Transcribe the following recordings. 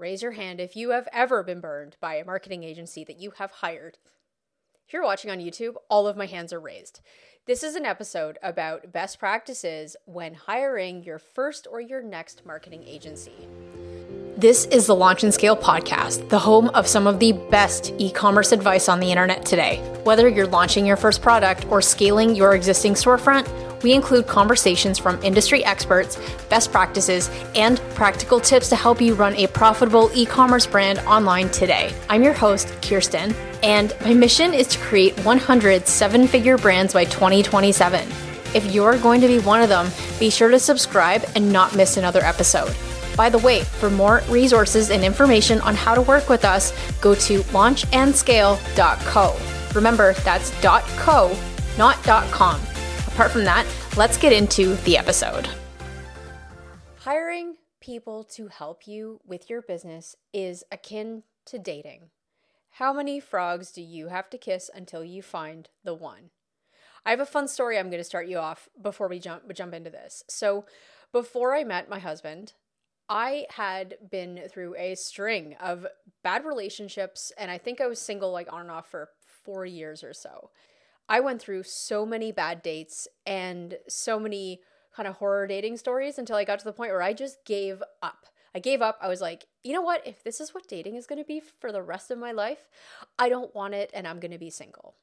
raise your hand if you have ever been burned by a marketing agency that you have hired. If you're watching on YouTube, all of my hands are raised. This is an episode about best practices when hiring your first or your next marketing agency. This is the Launch and Scale podcast, the home of some of the best e commerce advice on the internet today. Whether you're launching your first product or scaling your existing storefront, we include conversations from industry experts, best practices, and practical tips to help you run a profitable e commerce brand online today. I'm your host, Khierstyn, and my mission is to create 100 seven figure brands by 2027. If you're going to be one of them, be sure to subscribe and not miss another episode. By the way, for more resources and information on how to work with us, go to launchandscale.co. Remember, that's .co, not .com. Apart from that, let's get into the episode. Hiring people to help you with your business is akin to dating. How many frogs do you have to kiss until you find the one? I have a fun story I'm going to start you off before we jump jump into this. So, before I met my husband, I had been through a string of bad relationships and I think I was single like on and off for 4 years or so. I went through so many bad dates and so many kind of horror dating stories until I got to the point where I just gave up. I gave up. I was like, you know what? If this is what dating is going to be for the rest of my life, I don't want it and I'm going to be single.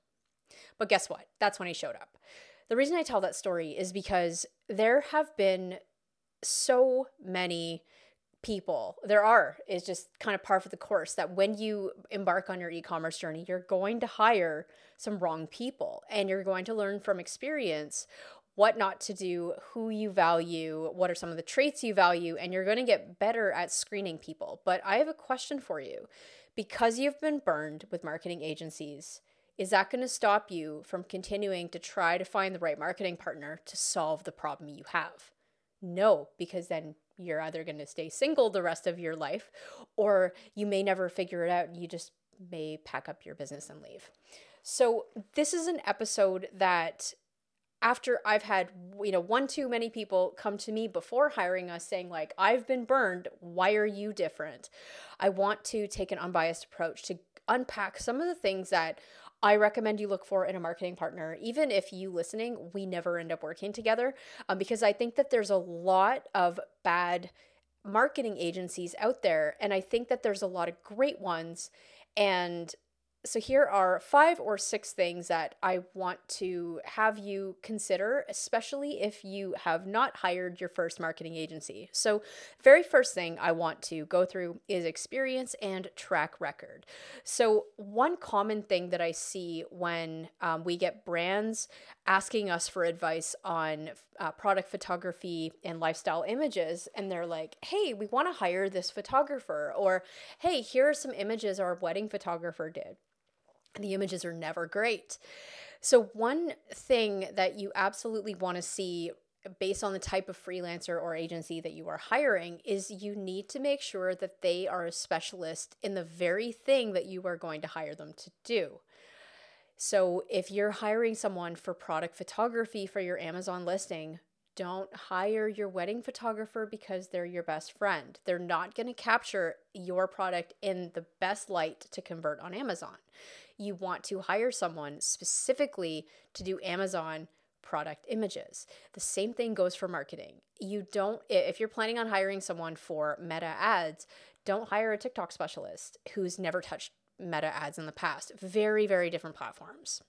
But guess what? That's when he showed up. The reason I tell that story is because there have been so many people there are is just kind of par for the course that when you embark on your e-commerce journey you're going to hire some wrong people and you're going to learn from experience what not to do who you value what are some of the traits you value and you're going to get better at screening people. But i have a question for you. Because you've been burned with marketing agencies is that going to stop you from continuing to try to find the right marketing partner to solve the problem you have? No because then you're either going to stay single the rest of your life or you may never figure it out you just may pack up your business and leave. So, this is an episode that after I've had, you know, one too many people come to me before hiring us saying, like, I've been burned. Why are you different? I want to take an unbiased approach to unpack some of the things that I recommend you look for in a marketing partner. Even if you listening, we never end up working together um, because I think that there's a lot of bad marketing agencies out there. And I think that there's a lot of great ones. And so here are five or six things that I want to have you consider, especially if you have not hired your first marketing agency. So, very first thing I want to go through is experience and track record. So, one common thing that I see when um, we get brands asking us for advice on uh, product photography and lifestyle images, and they're like, hey, we want to hire this photographer, or hey, here are some images our wedding photographer did the images are never great. So, one thing that you absolutely want to see based on the type of freelancer or agency that you are hiring is you need to make sure that they are a specialist in the very thing that you are going to hire them to do. So, if you're hiring someone for product photography for your Amazon listing, don't hire your wedding photographer because they're your best friend. They're not going to capture your product in the best light to convert on Amazon you want to hire someone specifically to do Amazon product images. The same thing goes for marketing. You don't, if you're planning on hiring someone for meta ads, don't hire a TikTok specialist who's never touched meta ads in the past. Very, very different platforms.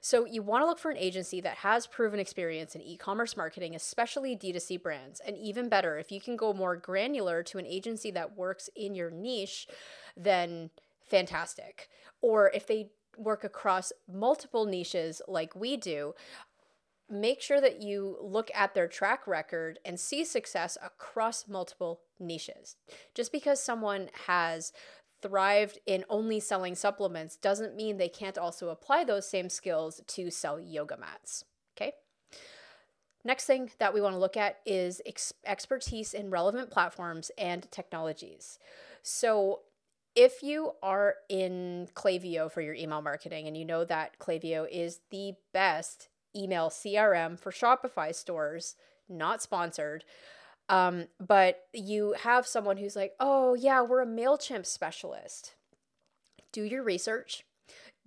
So, you want to look for an agency that has proven experience in e commerce marketing, especially D2C brands. And even better, if you can go more granular to an agency that works in your niche, then fantastic. Or if they work across multiple niches like we do, make sure that you look at their track record and see success across multiple niches. Just because someone has thrived in only selling supplements doesn't mean they can't also apply those same skills to sell yoga mats. Okay? Next thing that we want to look at is ex- expertise in relevant platforms and technologies. So, if you are in Klaviyo for your email marketing and you know that Klaviyo is the best email CRM for Shopify stores, not sponsored, Um, but you have someone who's like, oh, yeah, we're a MailChimp specialist. Do your research.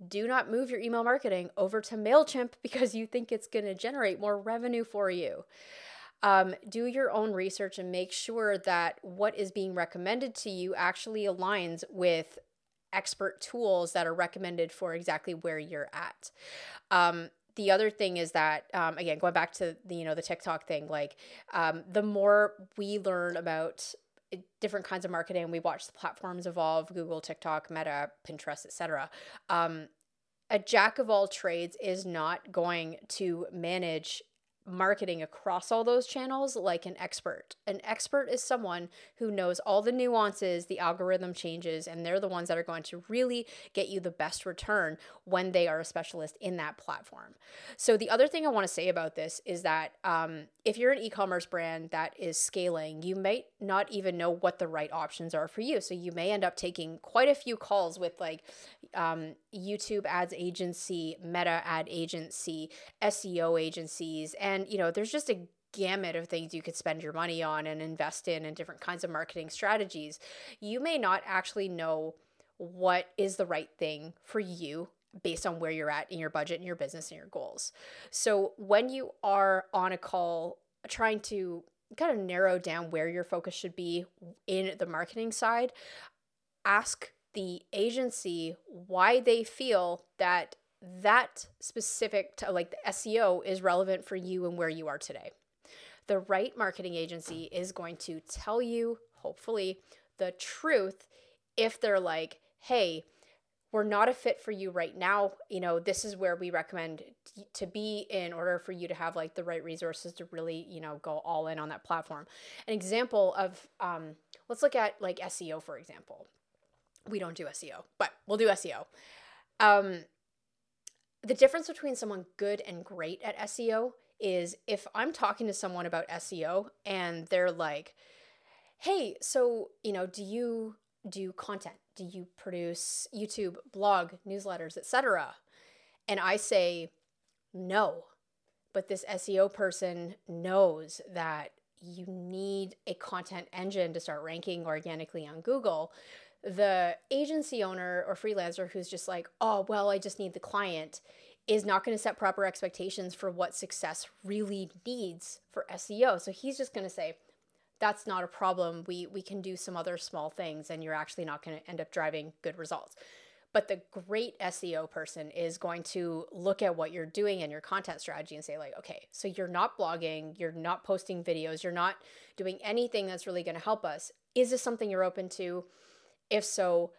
Do not move your email marketing over to MailChimp because you think it's going to generate more revenue for you. Um, do your own research and make sure that what is being recommended to you actually aligns with expert tools that are recommended for exactly where you're at. Um, the other thing is that um, again going back to the you know the tiktok thing like um, the more we learn about eh, different kinds of marketing we watch the platforms evolve google tiktok meta pinterest etc um, a jack of all trades is not going to manage marketing across all those channels like an expert. An expert is someone who knows all the nuances, the algorithm changes, and they're the ones that are going to really get you the best return when they are a specialist in that platform. So, the other thing I want to say about this is that um, if you're an e commerce brand that is scaling, you might not even know what the right options are for you. So, you may end up taking quite a few calls with like um, YouTube ads agency, meta ad agency, SEO agencies, and you know, there's just a gamut of things you could spend your money on and invest in and different kinds of marketing strategies. You may not actually know what is the right thing for you based on where you're at in your budget and your business and your goals. So when you are on a call trying to kind of narrow down where your focus should be in the marketing side, ask the agency why they feel that that specific to like the SEO is relevant for you and where you are today. The right marketing agency is going to tell you, hopefully, the truth if they're like, hey, we're not a fit for you right now. You know, this is where we recommend to be in order for you to have like the right resources to really, you know, go all in on that platform. An example of, um, let's look at like SEO, for example we don't do SEO, but we'll do SEO. Um, the difference between someone good and great at SEO is if I'm talking to someone about SEO and they're like, "Hey, so, you know, do you do content? Do you produce YouTube, blog, newsletters, etc.?" And I say, "No." But this SEO person knows that you need a content engine to start ranking organically on Google the agency owner or freelancer who's just like, oh, well, I just need the client is not going to set proper expectations for what success really needs for SEO. So he's just going to say, that's not a problem. We we can do some other small things and you're actually not going to end up driving good results. But the great SEO person is going to look at what you're doing and your content strategy and say like, okay, so you're not blogging, you're not posting videos, you're not doing anything that's really going to help us. Is this something you're open to? If so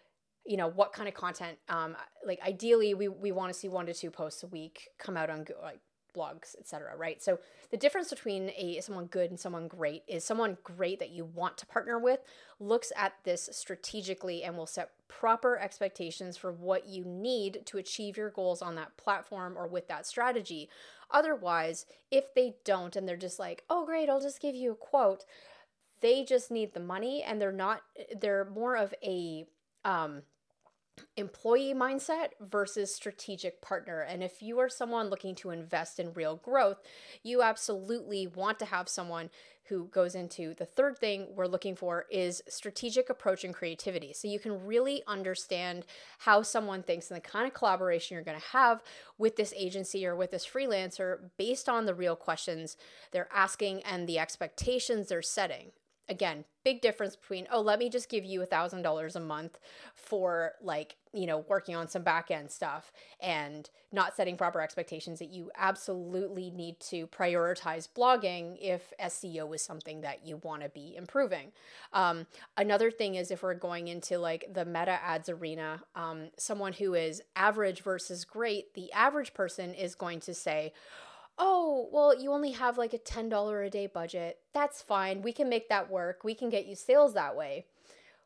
you know what kind of content um like ideally we we want to see one to two posts a week come out on like blogs etc right? So the difference between a someone good and someone great is someone great that you want to partner with looks at this strategically and will set proper expectations for what you need to achieve your goals on that platform or with that strategy. Otherwise if they don't and they're just like oh great i'll just give you a quote they just need the money and they're not they're more of a um employee mindset versus strategic partner. And if you are someone looking to invest in real growth, you absolutely want to have someone who goes into the third thing we're looking for is strategic approach and creativity. So you can really understand how someone thinks and the kind of collaboration you're going to have with this agency or with this freelancer based on the real questions they're asking and the expectations they're setting again big difference between oh let me just give you a thousand dollars a month for like you know working on some back end stuff and not setting proper expectations that you absolutely need to prioritize blogging if seo is something that you want to be improving. Um, another thing is if we're going into like the meta ads arena um, someone who is average versus great the average person is going to say oh, well, you only have like a $10 a day budget. That's fine. We can make that work. We can get you sales that way.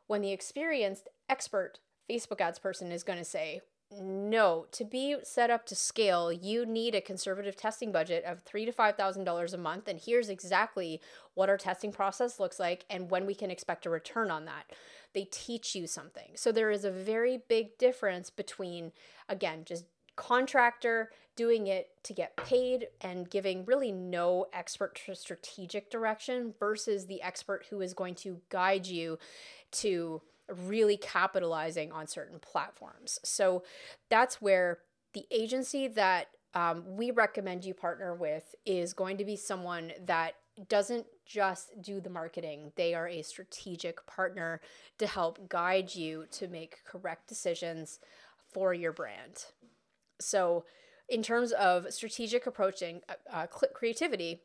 When the experienced expert Facebook ads person is going to say, no, to be set up to scale, you need a conservative testing budget of three to five thousand dollars a month, and here's exactly what our testing process looks like and when we can expect a return on that. They teach you something. So there is a very big difference between, again, just contractor doing it to get paid and giving really no expert strategic direction versus the expert who is going to guide you to really capitalizing on certain platforms. So that's where the agency that um, we recommend you partner with is going to be someone that doesn't just do the marketing, they are a strategic partner to help guide you to make correct decisions for your brand. So, in terms of strategic approaching uh, uh creativity,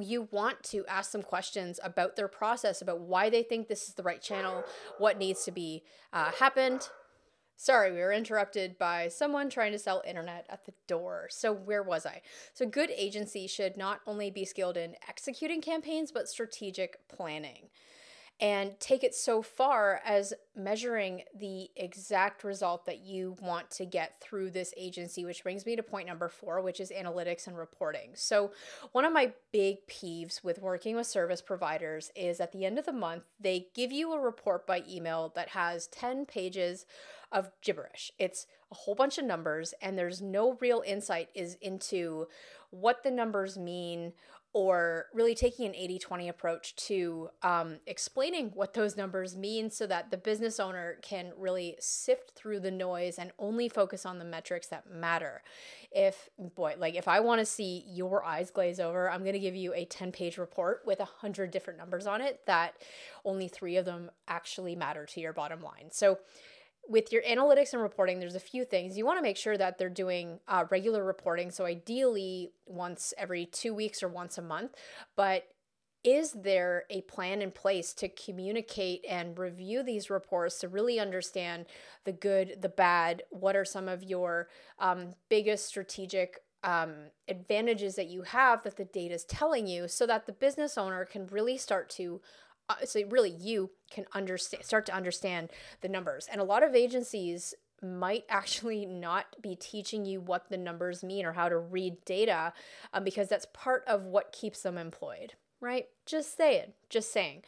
you want to ask them questions about their process, about why they think this is the right channel, what needs to be uh, happened. Sorry, we were interrupted by someone trying to sell internet at the door. So, where was I? So, good agency should not only be skilled in executing campaigns, but strategic planning and take it so far as measuring the exact result that you want to get through this agency, which brings me to point number four, which is analytics and reporting. So, one of my big peeves with working with service providers is at the end of the month, they give you a report by email that has 10 pages of gibberish. It's a whole bunch of numbers, and there's no real insight is into what the numbers mean or really taking an 80 20 approach to um, explaining what those numbers mean so that the business owner can really sift through the noise and only focus on the metrics that matter. If, boy, like if I want to see your eyes glaze over, I'm to give you a 10 page report with 100 different numbers on it that only three of them actually matter to your bottom line. So, with your analytics and reporting, there's a few things. You want to make sure that they're doing uh, regular reporting. So, ideally, once every two weeks or once a month. But is there a plan in place to communicate and review these reports to really understand the good, the bad? What are some of your um, biggest strategic um, advantages that you have that the data is telling you so that the business owner can really start to uh, so really you can understand start to understand the numbers. And a lot of agencies might actually not be teaching you what the numbers mean or how to read data um, because that's part of what keeps them employed right? Just saying just saying.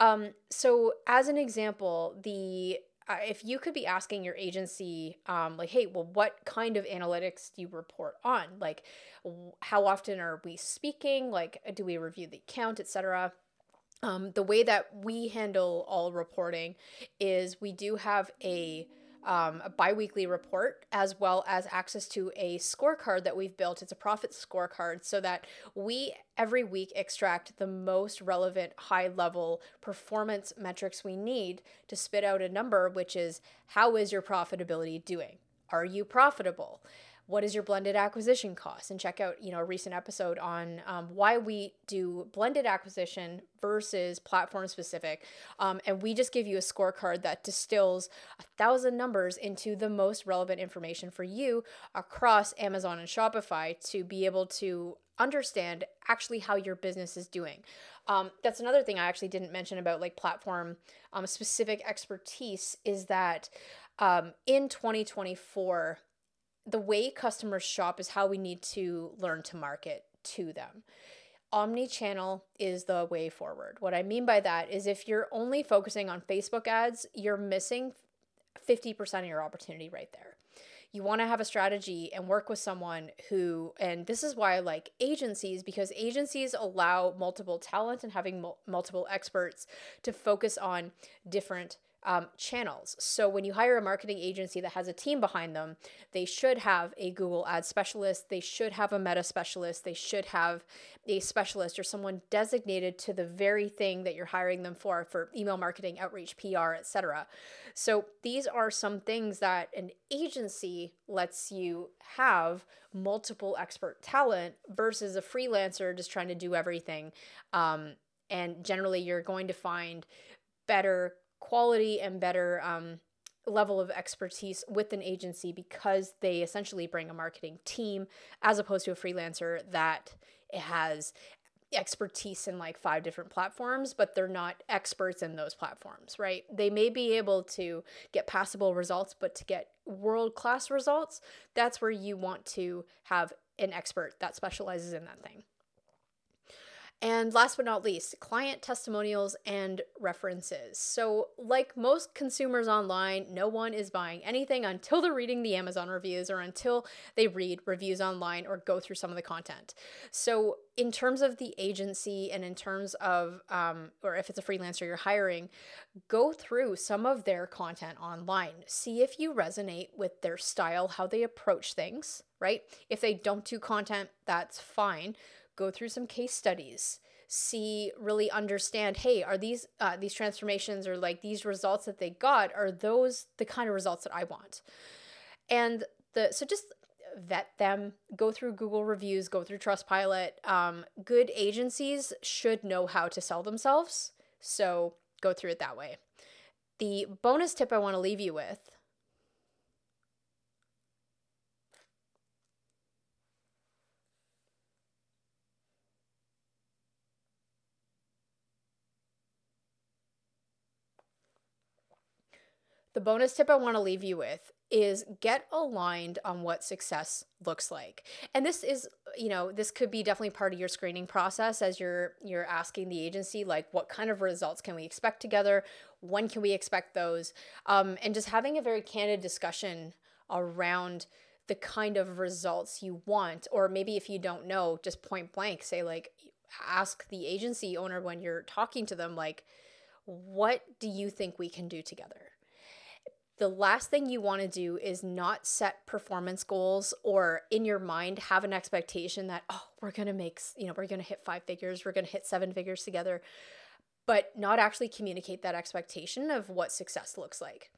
Um, so as an example the uh, if you could be asking your agency um, like hey well what kind of analytics do you report on? Like how often are we speaking? Like do we review the account etc um, the way that we handle all reporting is we do have a um, a biweekly report as well as access to a scorecard that we've built. It's a profit scorecard so that we every week extract the most relevant high level performance metrics we need to spit out a number, which is how is your profitability doing? Are you profitable? What is your blended acquisition cost? And check out you know a recent episode on um, why we do blended acquisition versus platform specific. Um, and we just give you a scorecard that distills a thousand numbers into the most relevant information for you across amazon and shopify to be able to understand actually how your business is doing. Um, that's another thing i actually didn't mention about like platform um, specific expertise is that um, in 2024 the way customers shop is how we need to learn to market to them. Omni-channel is the way forward. What I mean by that is if you're only focusing on Facebook ads, you're missing 50% of your opportunity right there. You want to have a strategy and work with someone who, and this is why I like agencies because agencies allow multiple talent and having mul- multiple experts to focus on different um, channels. So when you hire a marketing agency that has a team behind them, they should have a Google Ads specialist, they should have a Meta specialist, they should have a specialist or someone designated to the very thing that you're hiring them for, for email marketing, outreach, PR, etc. So these are some things that an agency lets you have multiple expert talent versus a freelancer just trying to do everything. Um, and generally, you're going to find better quality and better um, level of expertise with an agency because they essentially bring a marketing team as opposed to a freelancer that has expertise in like five different platforms, but they're not experts in those platforms, right? They may be able to get passable results, but to get world class results, that's where you want to have an expert that specializes in that thing. And last but not least, client testimonials and references. So, like most consumers online, no one is buying anything until they're reading the Amazon reviews or until they read reviews online or go through some of the content. So, in terms of the agency and in terms of, um, or if it's a freelancer you're hiring, go through some of their content online. See if you resonate with their style, how they approach things, right? If they don't do content, that's fine go through some case studies see really understand hey are these uh, these transformations or like these results that they got are those the kind of results that i want? And the so just vet them go through google reviews go through trustpilot. Um, good agencies should know how to sell themselves so go through it that way. The bonus tip i want to leave you with The bonus tip I want to leave you with is get aligned on what success looks like. And this is, you know, this could be definitely part of your screening process as you're you're asking the agency like what kind of results can we expect together? When can we expect those? Um, and just having a very candid discussion around the kind of results you want or maybe if you don't know just point blank say like ask the agency owner when you're talking to them like what do you think we can do together the last thing you want to do is not set performance goals or in your mind have an expectation that oh we're going to make you know we're going to hit five figures we're going to hit seven figures together but not actually communicate that expectation of what success looks like.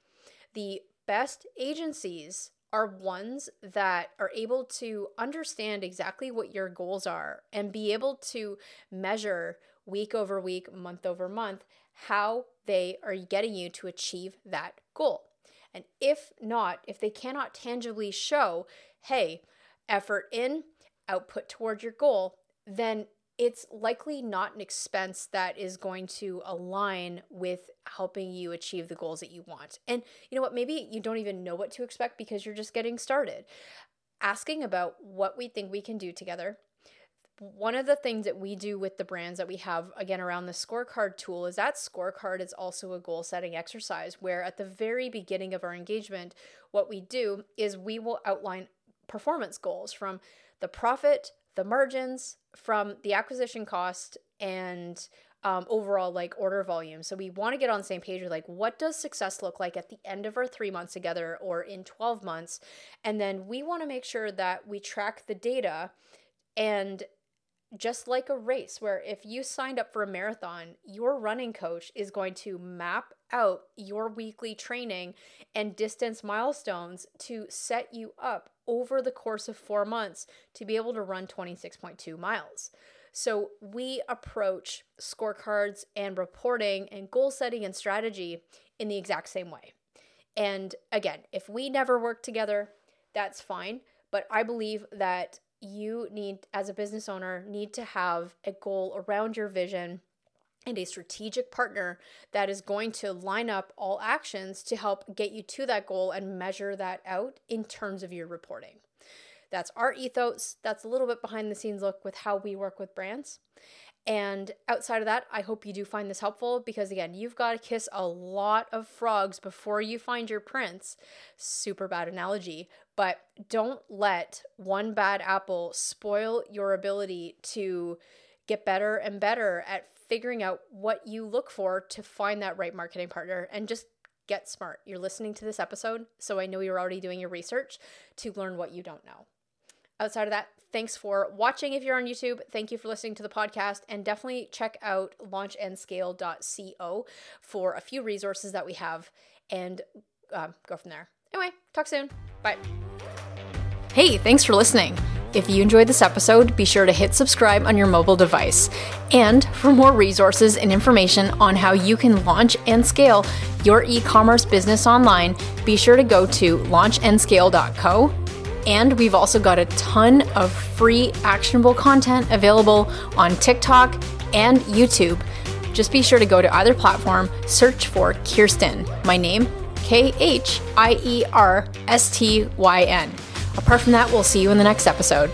The best agencies are ones that are able to understand exactly what your goals are and be able to measure week over week month over month how they are getting you to achieve that goal and if not, if they cannot tangibly show, hey, effort in, output toward your goal, then it's likely not an expense that is going to align with helping you achieve the goals that you want. And you know what? Maybe you don't even know what to expect because you're just getting started. Asking about what we think we can do together, one of the things that we do with the brands that we have again around the scorecard tool is that scorecard is also a goal setting exercise where at the very beginning of our engagement what we do is we will outline performance goals from the profit the margins from the acquisition cost and um, overall like order volume. So we want to get on the same page with like what does success look like at the end of our three months together or in 12 months? And then we want to make sure that we track the data and just like a race where if you signed up for a marathon, your running coach is going to map out your weekly training and distance milestones to set you up over the course of 4 months to be able to run 26.2 miles. So we approach scorecards and reporting and goal setting and strategy in the exact same way. And again, if we never work together, that's fine, but I believe that you need as a business owner need to have a goal around your vision and a strategic partner that is going to line up all actions to help get you to that goal and measure that out in terms of your reporting. That's our ethos. That's a little bit behind the scenes look with how we work with brands. And outside of that, I hope you do find this helpful because, again, you've got to kiss a lot of frogs before you find your prince. Super bad analogy, but don't let one bad apple spoil your ability to get better and better at figuring out what you look for to find that right marketing partner and just get smart. You're listening to this episode, so I know you're already doing your research to learn what you don't know. Outside of that, thanks for watching if you're on YouTube. Thank you for listening to the podcast. And definitely check out launchandscale.co for a few resources that we have and um, go from there. Anyway, talk soon. Bye. Hey, thanks for listening. If you enjoyed this episode, be sure to hit subscribe on your mobile device. And for more resources and information on how you can launch and scale your e commerce business online, be sure to go to launchandscale.co and we've also got a ton of free actionable content available on TikTok and YouTube. Just be sure to go to either platform, search for Khierstyn, my name, K H I E R S T Y N. Apart from that, we'll see you in the next episode.